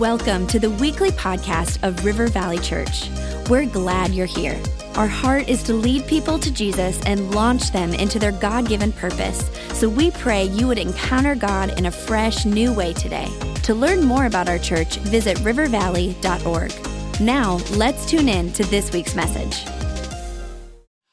Welcome to the weekly podcast of River Valley Church. We're glad you're here. Our heart is to lead people to Jesus and launch them into their God given purpose. So we pray you would encounter God in a fresh, new way today. To learn more about our church, visit rivervalley.org. Now, let's tune in to this week's message.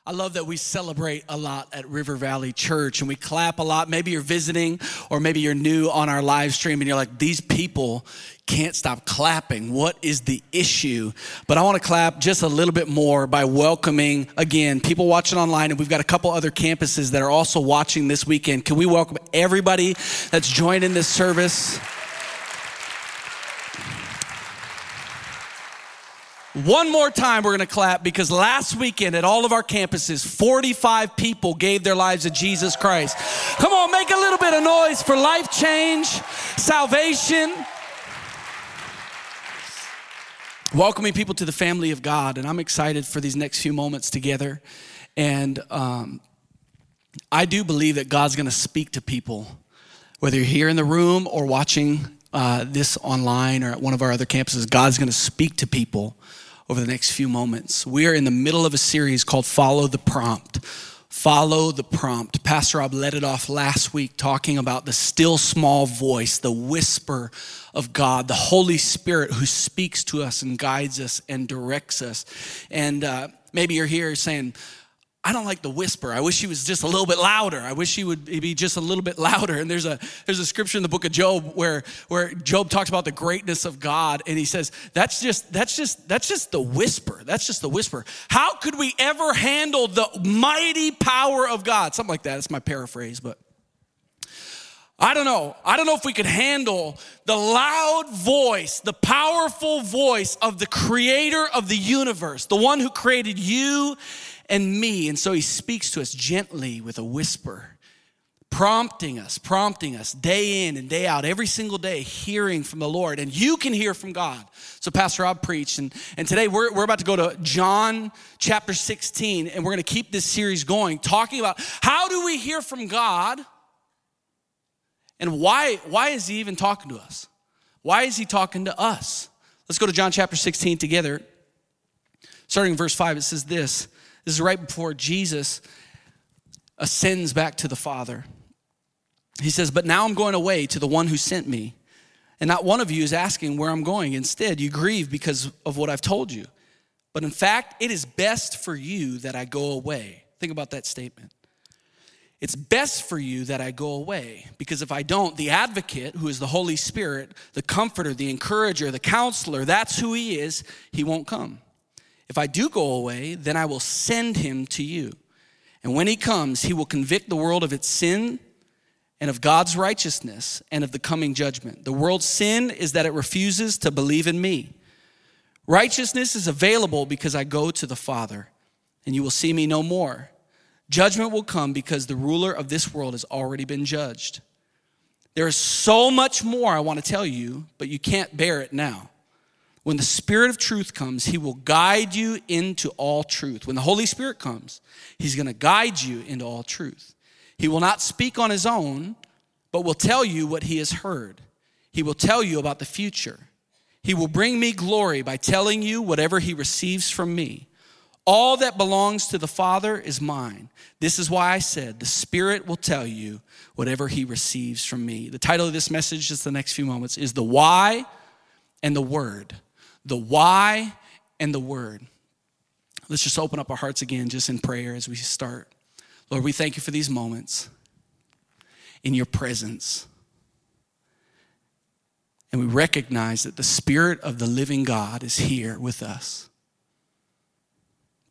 I love that we celebrate a lot at River Valley Church and we clap a lot. Maybe you're visiting or maybe you're new on our live stream and you're like, these people can't stop clapping. What is the issue? But I want to clap just a little bit more by welcoming, again, people watching online. And we've got a couple other campuses that are also watching this weekend. Can we welcome everybody that's joining this service? One more time, we're gonna clap because last weekend at all of our campuses, 45 people gave their lives to Jesus Christ. Come on, make a little bit of noise for life change, salvation. Welcoming people to the family of God, and I'm excited for these next few moments together. And um, I do believe that God's gonna speak to people, whether you're here in the room or watching uh, this online or at one of our other campuses, God's gonna speak to people over the next few moments. We are in the middle of a series called Follow the Prompt. Follow the prompt. Pastor Rob led it off last week talking about the still small voice, the whisper of God, the Holy Spirit who speaks to us and guides us and directs us. And uh, maybe you're here saying, I don't like the whisper. I wish he was just a little bit louder. I wish he would be just a little bit louder. And there's a there's a scripture in the book of Job where where Job talks about the greatness of God and he says that's just that's just that's just the whisper. That's just the whisper. How could we ever handle the mighty power of God? Something like that. It's my paraphrase, but I don't know. I don't know if we could handle the loud voice, the powerful voice of the creator of the universe, the one who created you and me. And so he speaks to us gently with a whisper, prompting us, prompting us day in and day out, every single day, hearing from the Lord. And you can hear from God. So Pastor Rob preached. And, and today we're, we're about to go to John chapter 16, and we're going to keep this series going, talking about how do we hear from God and why, why is he even talking to us? Why is he talking to us? Let's go to John chapter 16 together. Starting in verse 5, it says this this is right before Jesus ascends back to the Father. He says, But now I'm going away to the one who sent me. And not one of you is asking where I'm going. Instead, you grieve because of what I've told you. But in fact, it is best for you that I go away. Think about that statement. It's best for you that I go away because if I don't, the advocate, who is the Holy Spirit, the comforter, the encourager, the counselor, that's who he is, he won't come. If I do go away, then I will send him to you. And when he comes, he will convict the world of its sin and of God's righteousness and of the coming judgment. The world's sin is that it refuses to believe in me. Righteousness is available because I go to the Father, and you will see me no more. Judgment will come because the ruler of this world has already been judged. There is so much more I want to tell you, but you can't bear it now. When the Spirit of truth comes, He will guide you into all truth. When the Holy Spirit comes, He's going to guide you into all truth. He will not speak on His own, but will tell you what He has heard. He will tell you about the future. He will bring me glory by telling you whatever He receives from me. All that belongs to the Father is mine. This is why I said, The Spirit will tell you whatever He receives from me. The title of this message, just the next few moments, is The Why and the Word the why and the word. Let's just open up our hearts again, just in prayer as we start. Lord, we thank you for these moments in your presence. And we recognize that the Spirit of the living God is here with us,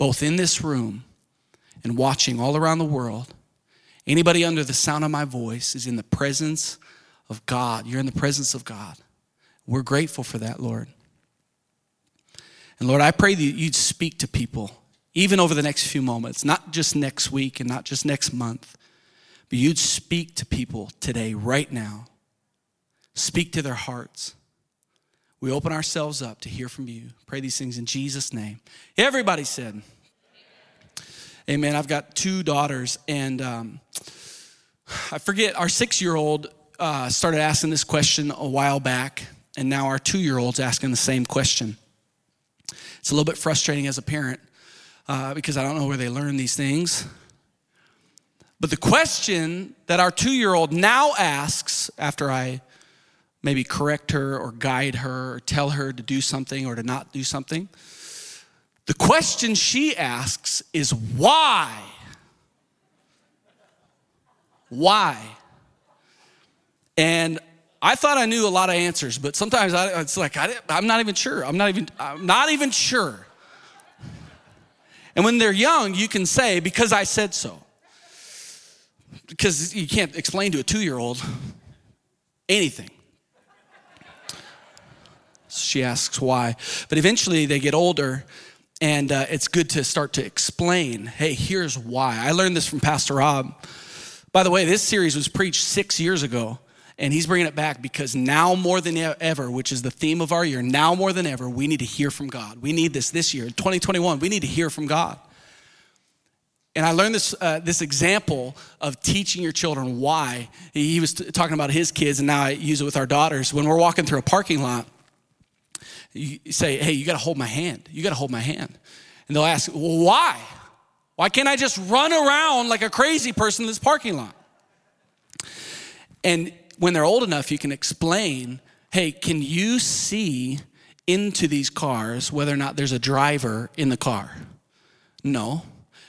both in this room and watching all around the world. Anybody under the sound of my voice is in the presence of God. You're in the presence of God. We're grateful for that, Lord. And Lord, I pray that you'd speak to people, even over the next few moments, not just next week and not just next month, but you'd speak to people today, right now. Speak to their hearts. We open ourselves up to hear from you. Pray these things in Jesus' name. Everybody said, Amen. I've got two daughters, and um, I forget, our six year old uh, started asking this question a while back and now our two year old's asking the same question. It's a little bit frustrating as a parent uh, because I don't know where they learn these things. But the question that our two year old now asks after I maybe correct her or guide her or tell her to do something or to not do something, the question she asks is why? Why? And I thought I knew a lot of answers, but sometimes I, it's like I, am not even sure. I'm not even. I'm not even sure. And when they're young, you can say because I said so. Because you can't explain to a two-year-old anything. She asks why, but eventually they get older, and uh, it's good to start to explain. Hey, here's why. I learned this from Pastor Rob. By the way, this series was preached six years ago. And he's bringing it back because now more than ever, which is the theme of our year, now more than ever, we need to hear from God. We need this this year, 2021. We need to hear from God. And I learned this, uh, this example of teaching your children why. He was t- talking about his kids, and now I use it with our daughters. When we're walking through a parking lot, you say, Hey, you got to hold my hand. You got to hold my hand. And they'll ask, Well, why? Why can't I just run around like a crazy person in this parking lot? And when they're old enough, you can explain hey, can you see into these cars whether or not there's a driver in the car? No.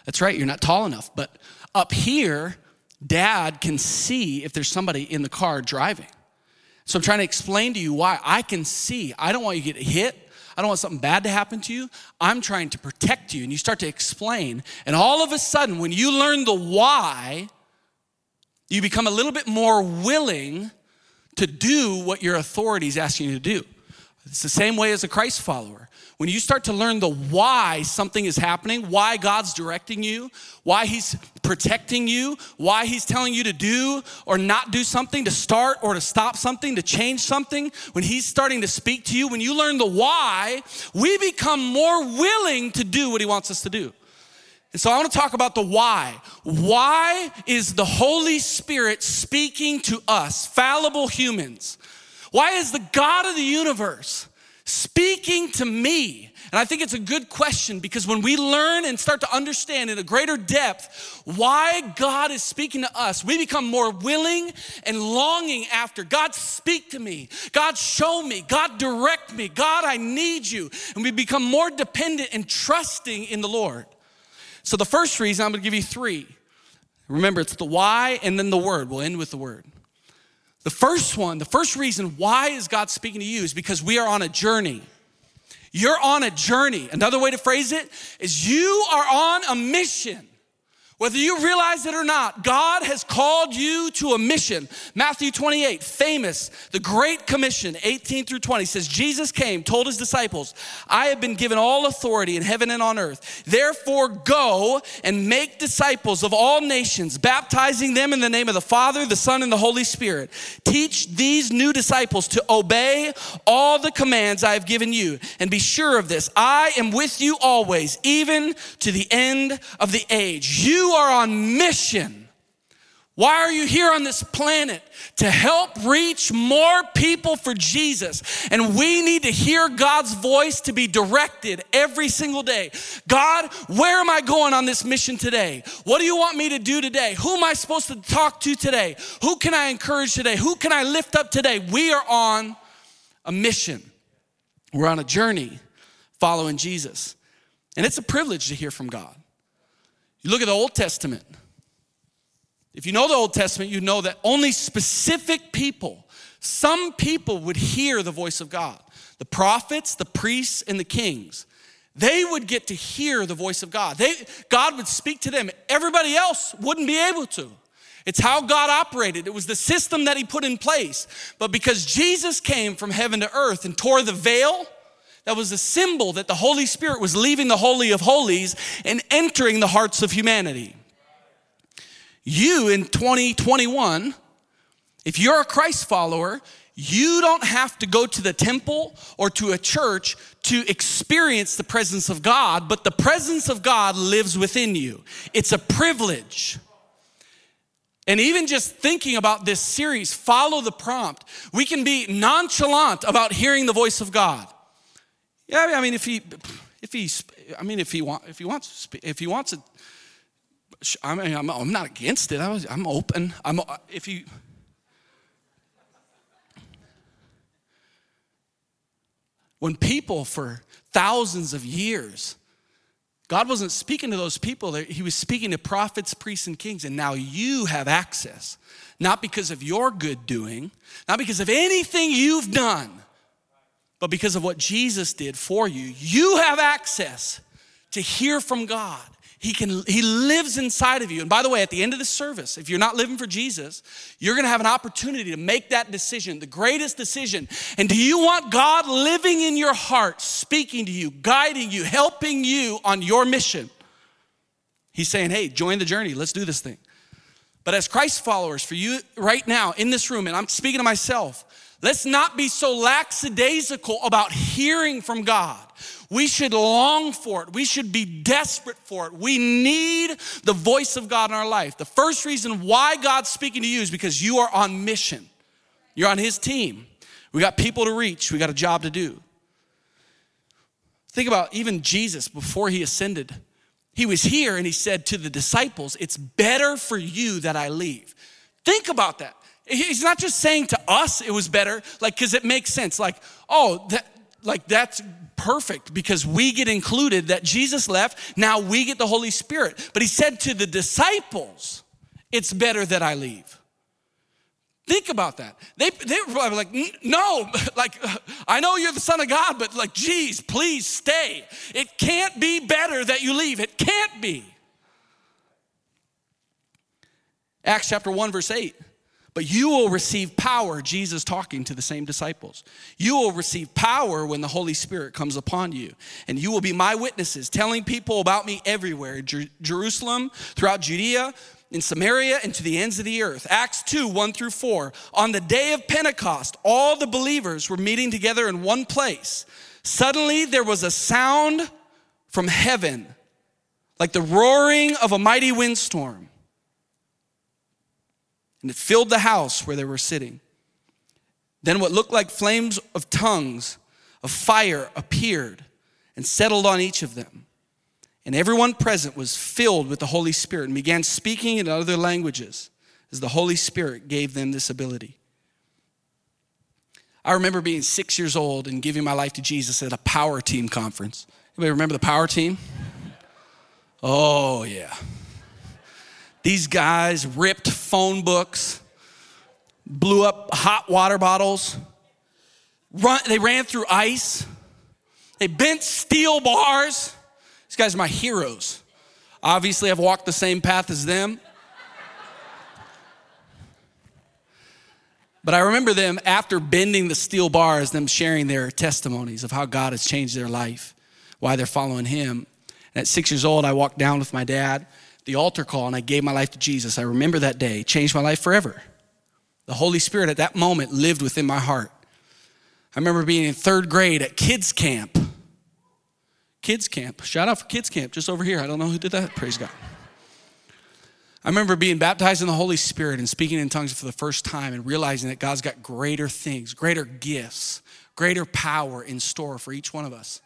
That's right, you're not tall enough. But up here, dad can see if there's somebody in the car driving. So I'm trying to explain to you why I can see. I don't want you to get hit. I don't want something bad to happen to you. I'm trying to protect you. And you start to explain. And all of a sudden, when you learn the why, you become a little bit more willing to do what your authority is asking you to do. It's the same way as a Christ follower. When you start to learn the why something is happening, why God's directing you, why He's protecting you, why He's telling you to do or not do something, to start or to stop something, to change something, when He's starting to speak to you, when you learn the why, we become more willing to do what He wants us to do. And so I want to talk about the why. Why is the Holy Spirit speaking to us, fallible humans? Why is the God of the universe speaking to me? And I think it's a good question because when we learn and start to understand in a greater depth why God is speaking to us, we become more willing and longing after God, speak to me. God, show me. God, direct me. God, I need you. And we become more dependent and trusting in the Lord. So, the first reason, I'm gonna give you three. Remember, it's the why and then the word. We'll end with the word. The first one, the first reason why is God speaking to you is because we are on a journey. You're on a journey. Another way to phrase it is you are on a mission. Whether you realize it or not, God has called you to a mission. Matthew 28, famous, the Great Commission, 18 through 20 says, Jesus came, told his disciples, I have been given all authority in heaven and on earth. Therefore, go and make disciples of all nations, baptizing them in the name of the Father, the Son, and the Holy Spirit. Teach these new disciples to obey all the commands I have given you. And be sure of this I am with you always, even to the end of the age. You you are on mission. Why are you here on this planet? To help reach more people for Jesus. And we need to hear God's voice to be directed every single day. God, where am I going on this mission today? What do you want me to do today? Who am I supposed to talk to today? Who can I encourage today? Who can I lift up today? We are on a mission. We're on a journey following Jesus. And it's a privilege to hear from God. You look at the Old Testament. If you know the Old Testament, you know that only specific people, some people would hear the voice of God. The prophets, the priests, and the kings. They would get to hear the voice of God. They, God would speak to them. Everybody else wouldn't be able to. It's how God operated. It was the system that He put in place. But because Jesus came from heaven to earth and tore the veil, that was a symbol that the Holy Spirit was leaving the Holy of Holies and entering the hearts of humanity. You in 2021, if you're a Christ follower, you don't have to go to the temple or to a church to experience the presence of God, but the presence of God lives within you. It's a privilege. And even just thinking about this series, follow the prompt, we can be nonchalant about hearing the voice of God. Yeah, I mean, if he, if he, I mean, if he want, if he wants, if he wants it, I mean, I'm, I'm not against it. I was, I'm open. I'm, uh, if you, when people for thousands of years God wasn't speaking to those people, he was speaking to prophets, priests, and kings, and now you have access. Not because of your good doing, not because of anything you've done, but because of what Jesus did for you. You have access to hear from God. He can he lives inside of you. And by the way, at the end of the service, if you're not living for Jesus, you're going to have an opportunity to make that decision, the greatest decision. And do you want God living in your heart, speaking to you, guiding you, helping you on your mission? He's saying, "Hey, join the journey. Let's do this thing." But as Christ followers, for you right now in this room, and I'm speaking to myself, let's not be so lackadaisical about hearing from God. We should long for it. We should be desperate for it. We need the voice of God in our life. The first reason why God's speaking to you is because you are on mission. You're on His team. We got people to reach, we got a job to do. Think about even Jesus before He ascended. He was here and He said to the disciples, It's better for you that I leave. Think about that. He's not just saying to us it was better, like, because it makes sense. Like, oh, that, like that's perfect because we get included that Jesus left. Now we get the Holy Spirit. But he said to the disciples, It's better that I leave. Think about that. They, they were probably like, no, like, I know you're the Son of God, but like, geez, please stay. It can't be better that you leave. It can't be. Acts chapter 1, verse 8. But you will receive power, Jesus talking to the same disciples. You will receive power when the Holy Spirit comes upon you. And you will be my witnesses, telling people about me everywhere Jer- Jerusalem, throughout Judea, in Samaria, and to the ends of the earth. Acts 2 1 through 4. On the day of Pentecost, all the believers were meeting together in one place. Suddenly there was a sound from heaven, like the roaring of a mighty windstorm and it filled the house where they were sitting. Then what looked like flames of tongues of fire appeared and settled on each of them. And everyone present was filled with the Holy Spirit and began speaking in other languages as the Holy Spirit gave them this ability. I remember being six years old and giving my life to Jesus at a power team conference. Anybody remember the power team? Oh, yeah. These guys ripped phone books, blew up hot water bottles, run, they ran through ice, they bent steel bars. These guys are my heroes. Obviously, I've walked the same path as them. But I remember them after bending the steel bars, them sharing their testimonies of how God has changed their life, why they're following Him. And at six years old, I walked down with my dad the altar call and I gave my life to Jesus. I remember that day, changed my life forever. The Holy Spirit at that moment lived within my heart. I remember being in third grade at kids' camp. Kids' camp. Shout out for kids' camp, just over here. I don't know who did that. Praise God. I remember being baptized in the Holy Spirit and speaking in tongues for the first time and realizing that God's got greater things, greater gifts, greater power in store for each one of us.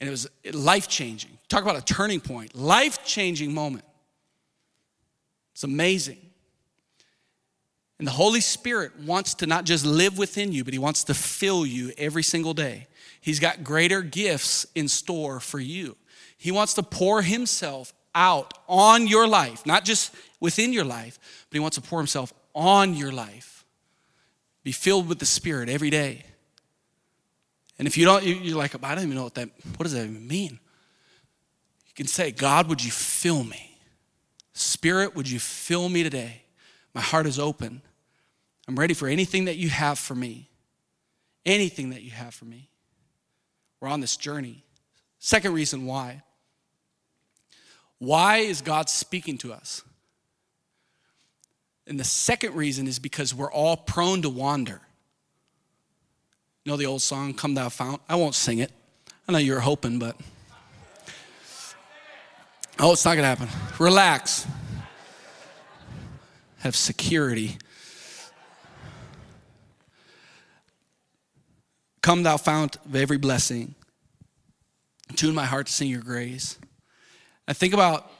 And it was life changing. Talk about a turning point, life changing moment. It's amazing. And the Holy Spirit wants to not just live within you, but He wants to fill you every single day. He's got greater gifts in store for you. He wants to pour Himself out on your life, not just within your life, but He wants to pour Himself on your life. Be filled with the Spirit every day. And if you don't, you're like, I don't even know what that, what does that even mean? You can say, God, would you fill me? Spirit, would you fill me today? My heart is open. I'm ready for anything that you have for me. Anything that you have for me. We're on this journey. Second reason why. Why is God speaking to us? And the second reason is because we're all prone to wander. You know the old song, Come Thou Fount? I won't sing it. I know you were hoping, but. Oh, it's not going to happen. Relax. have security. Come, thou fount of every blessing. Tune my heart to sing your grace. I think about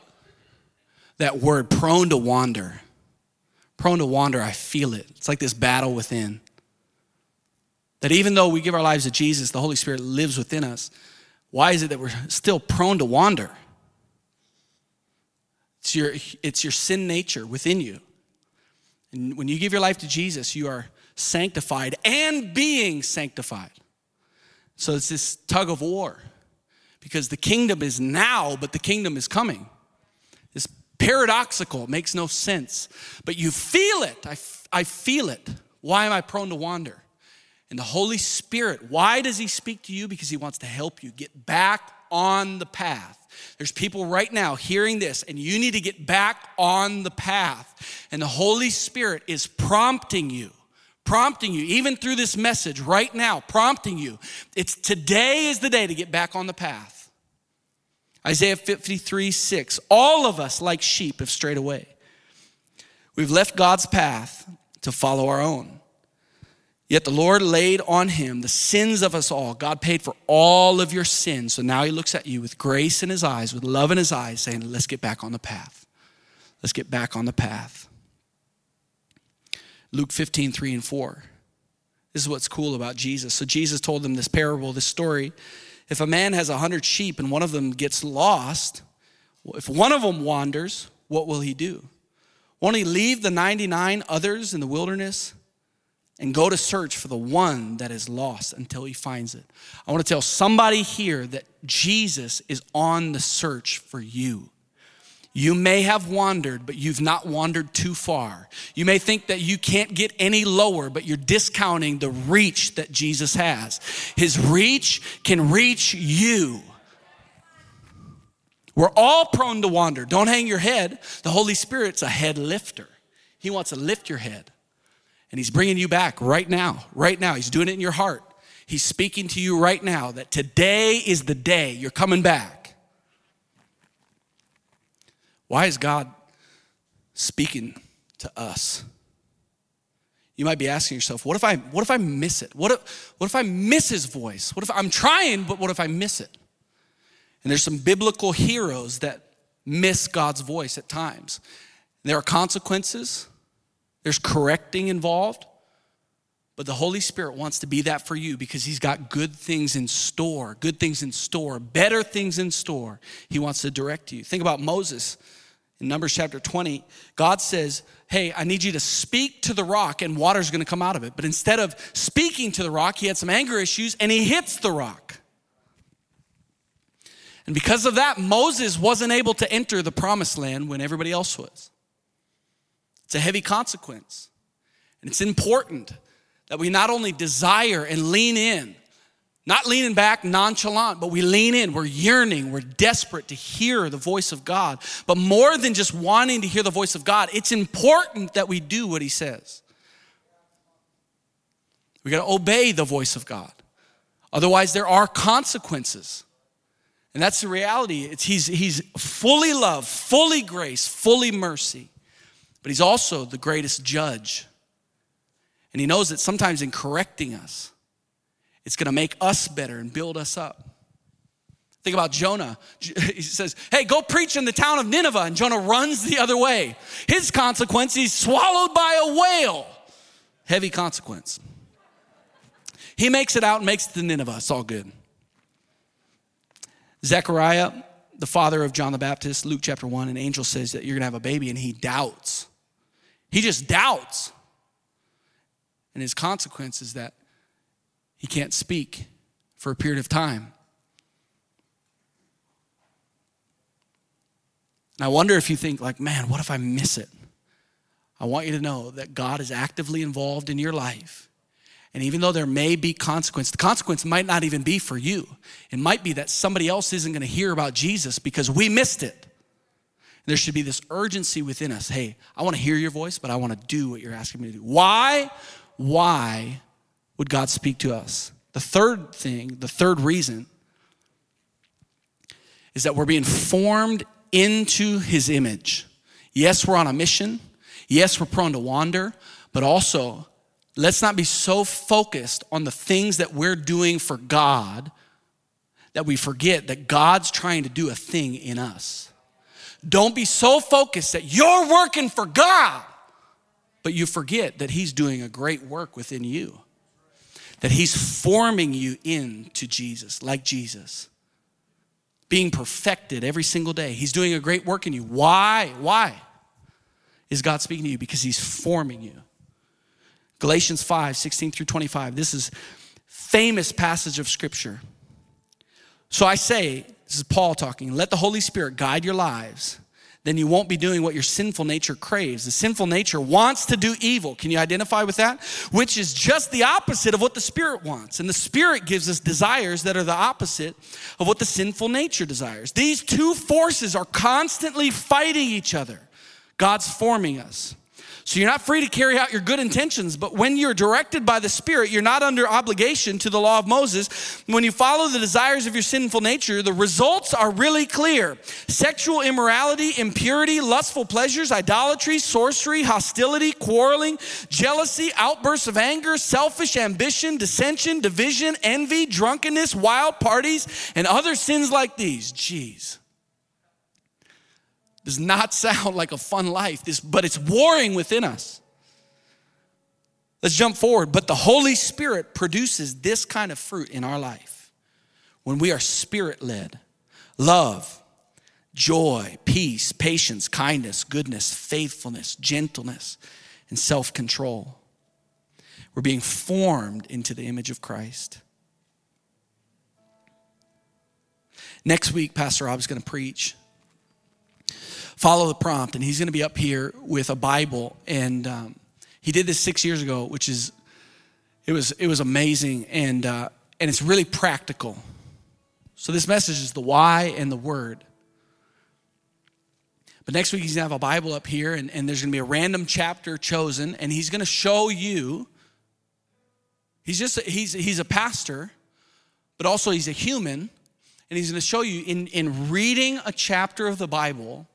that word, prone to wander. Prone to wander, I feel it. It's like this battle within. That even though we give our lives to Jesus, the Holy Spirit lives within us. Why is it that we're still prone to wander? It's your, it's your sin nature within you. And when you give your life to Jesus, you are sanctified and being sanctified. So it's this tug of war because the kingdom is now, but the kingdom is coming. It's paradoxical, it makes no sense. But you feel it. I, I feel it. Why am I prone to wander? And the Holy Spirit, why does He speak to you? Because He wants to help you get back on the path. There's people right now hearing this, and you need to get back on the path. And the Holy Spirit is prompting you, prompting you, even through this message right now, prompting you. It's today is the day to get back on the path. Isaiah 53 6. All of us, like sheep, have strayed away. We've left God's path to follow our own. Yet the Lord laid on him the sins of us all. God paid for all of your sins. So now he looks at you with grace in his eyes, with love in his eyes, saying, Let's get back on the path. Let's get back on the path. Luke 15, 3 and 4. This is what's cool about Jesus. So Jesus told them this parable, this story. If a man has a hundred sheep and one of them gets lost, if one of them wanders, what will he do? Won't he leave the 99 others in the wilderness? and go to search for the one that is lost until he finds it. I want to tell somebody here that Jesus is on the search for you. You may have wandered, but you've not wandered too far. You may think that you can't get any lower, but you're discounting the reach that Jesus has. His reach can reach you. We're all prone to wander. Don't hang your head. The Holy Spirit's a head lifter, He wants to lift your head. And He's bringing you back right now, right now. He's doing it in your heart. He's speaking to you right now that today is the day you're coming back. Why is God speaking to us? You might be asking yourself, what if I what if I miss it? What if what if I miss his voice? What if I'm trying, but what if I miss it? And there's some biblical heroes that miss God's voice at times. There are consequences there's correcting involved. But the Holy Spirit wants to be that for you because He's got good things in store, good things in store, better things in store. He wants to direct you. Think about Moses in Numbers chapter 20. God says, Hey, I need you to speak to the rock and water's gonna come out of it. But instead of speaking to the rock, he had some anger issues and he hits the rock. And because of that, Moses wasn't able to enter the promised land when everybody else was. It's a heavy consequence. And it's important that we not only desire and lean in, not leaning back nonchalant, but we lean in. We're yearning, we're desperate to hear the voice of God. But more than just wanting to hear the voice of God, it's important that we do what He says. We got to obey the voice of God. Otherwise, there are consequences. And that's the reality. It's, he's, he's fully love, fully grace, fully mercy but He's also the greatest judge. And He knows that sometimes in correcting us, it's gonna make us better and build us up. Think about Jonah. He says, Hey, go preach in the town of Nineveh. And Jonah runs the other way. His consequence, he's swallowed by a whale. Heavy consequence. He makes it out and makes it to Nineveh. It's all good. Zechariah, the father of John the Baptist, Luke chapter 1, an angel says that you're going to have a baby, and he doubts. He just doubts. And his consequence is that he can't speak for a period of time. And I wonder if you think, like, man, what if I miss it? I want you to know that God is actively involved in your life. And even though there may be consequence, the consequence might not even be for you. It might be that somebody else isn't going to hear about Jesus because we missed it. There should be this urgency within us. Hey, I want to hear your voice, but I want to do what you're asking me to do. Why? Why would God speak to us? The third thing, the third reason, is that we're being formed into his image. Yes, we're on a mission. Yes, we're prone to wander, but also let's not be so focused on the things that we're doing for God that we forget that God's trying to do a thing in us. Don't be so focused that you're working for God, but you forget that He's doing a great work within you, that He's forming you into Jesus, like Jesus, being perfected every single day. He's doing a great work in you. Why? Why is God speaking to you? Because He's forming you. Galatians 5 16 through 25. This is famous passage of Scripture. So I say, this is Paul talking, let the Holy Spirit guide your lives. Then you won't be doing what your sinful nature craves. The sinful nature wants to do evil. Can you identify with that? Which is just the opposite of what the Spirit wants. And the Spirit gives us desires that are the opposite of what the sinful nature desires. These two forces are constantly fighting each other. God's forming us. So you're not free to carry out your good intentions, but when you're directed by the Spirit, you're not under obligation to the law of Moses. When you follow the desires of your sinful nature, the results are really clear sexual immorality, impurity, lustful pleasures, idolatry, sorcery, hostility, quarreling, jealousy, outbursts of anger, selfish ambition, dissension, division, envy, drunkenness, wild parties, and other sins like these. Jeez does not sound like a fun life, this, but it's warring within us. Let's jump forward. But the Holy Spirit produces this kind of fruit in our life when we are spirit led love, joy, peace, patience, kindness, goodness, faithfulness, gentleness, and self control. We're being formed into the image of Christ. Next week, Pastor Rob is going to preach follow the prompt. And he's going to be up here with a Bible. And um, he did this six years ago, which is, it was, it was amazing. And, uh, and it's really practical. So this message is the why and the word. But next week, he's going to have a Bible up here, and, and there's going to be a random chapter chosen, and he's going to show you. He's just, he's, he's a pastor, but also he's a human, and he's going to show you in, in reading a chapter of the Bible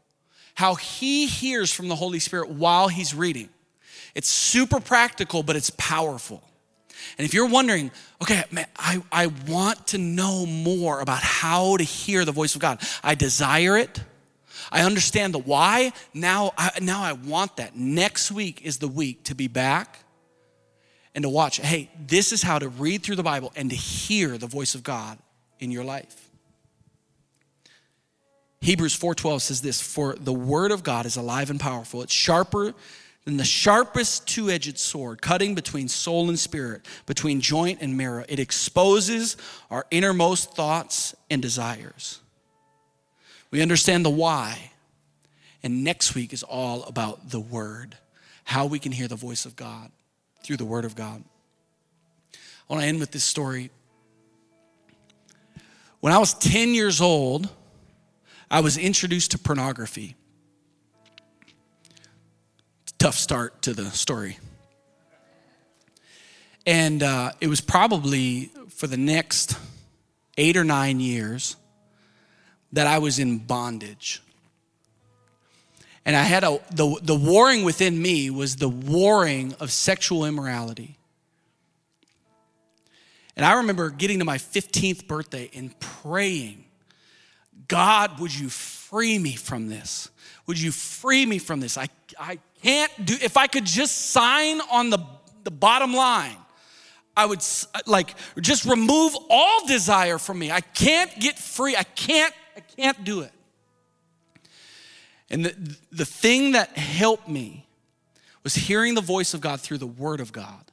how he hears from the Holy Spirit while he's reading. It's super practical, but it's powerful. And if you're wondering, okay, man, I, I want to know more about how to hear the voice of God, I desire it. I understand the why. Now I, now I want that. Next week is the week to be back and to watch. Hey, this is how to read through the Bible and to hear the voice of God in your life. Hebrews 4:12 says this, "For the word of God is alive and powerful. It's sharper than the sharpest two-edged sword, cutting between soul and spirit, between joint and marrow. It exposes our innermost thoughts and desires." We understand the why. And next week is all about the word, how we can hear the voice of God through the word of God. I want to end with this story. When I was 10 years old, I was introduced to pornography. Tough start to the story. And uh, it was probably for the next eight or nine years that I was in bondage. And I had a, the, the warring within me was the warring of sexual immorality. And I remember getting to my 15th birthday and praying God, would you free me from this? Would you free me from this? I, I can't do, if I could just sign on the, the bottom line, I would like just remove all desire from me. I can't get free. I can't, I can't do it. And the, the thing that helped me was hearing the voice of God through the Word of God.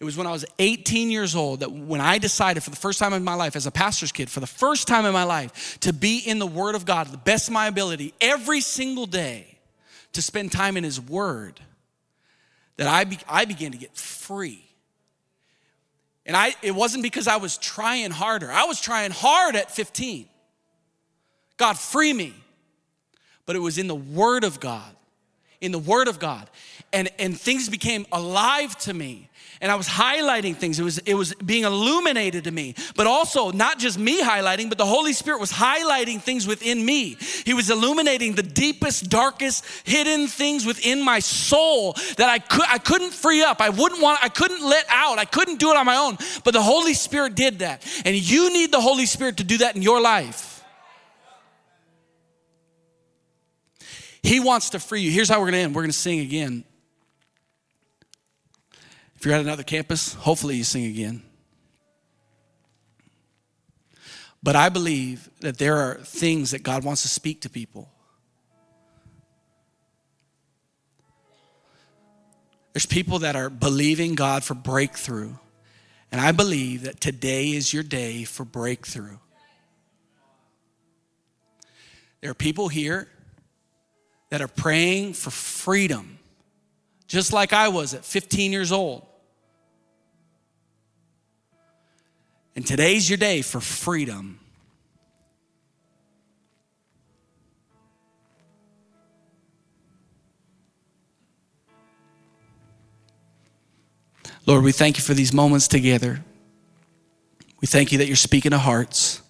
It was when I was 18 years old that when I decided for the first time in my life, as a pastor's kid, for the first time in my life, to be in the Word of God, the best of my ability, every single day, to spend time in His Word, that I, be, I began to get free. And I, it wasn't because I was trying harder, I was trying hard at 15. God, free me. But it was in the Word of God in the Word of God. And, and things became alive to me. And I was highlighting things. It was, it was being illuminated to me. But also, not just me highlighting, but the Holy Spirit was highlighting things within me. He was illuminating the deepest, darkest, hidden things within my soul that I, could, I couldn't free up. I wouldn't want, I couldn't let out. I couldn't do it on my own. But the Holy Spirit did that. And you need the Holy Spirit to do that in your life. He wants to free you. Here's how we're going to end we're going to sing again. If you're at another campus, hopefully you sing again. But I believe that there are things that God wants to speak to people. There's people that are believing God for breakthrough. And I believe that today is your day for breakthrough. There are people here that are praying for freedom, just like I was at 15 years old. And today's your day for freedom. Lord, we thank you for these moments together. We thank you that you're speaking to hearts.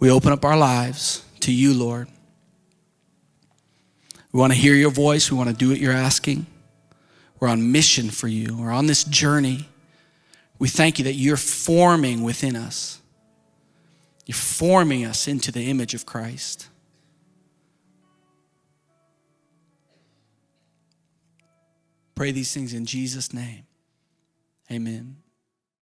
We open up our lives to you, Lord. We want to hear your voice. We want to do what you're asking. We're on mission for you. We're on this journey. We thank you that you're forming within us. You're forming us into the image of Christ. Pray these things in Jesus' name. Amen.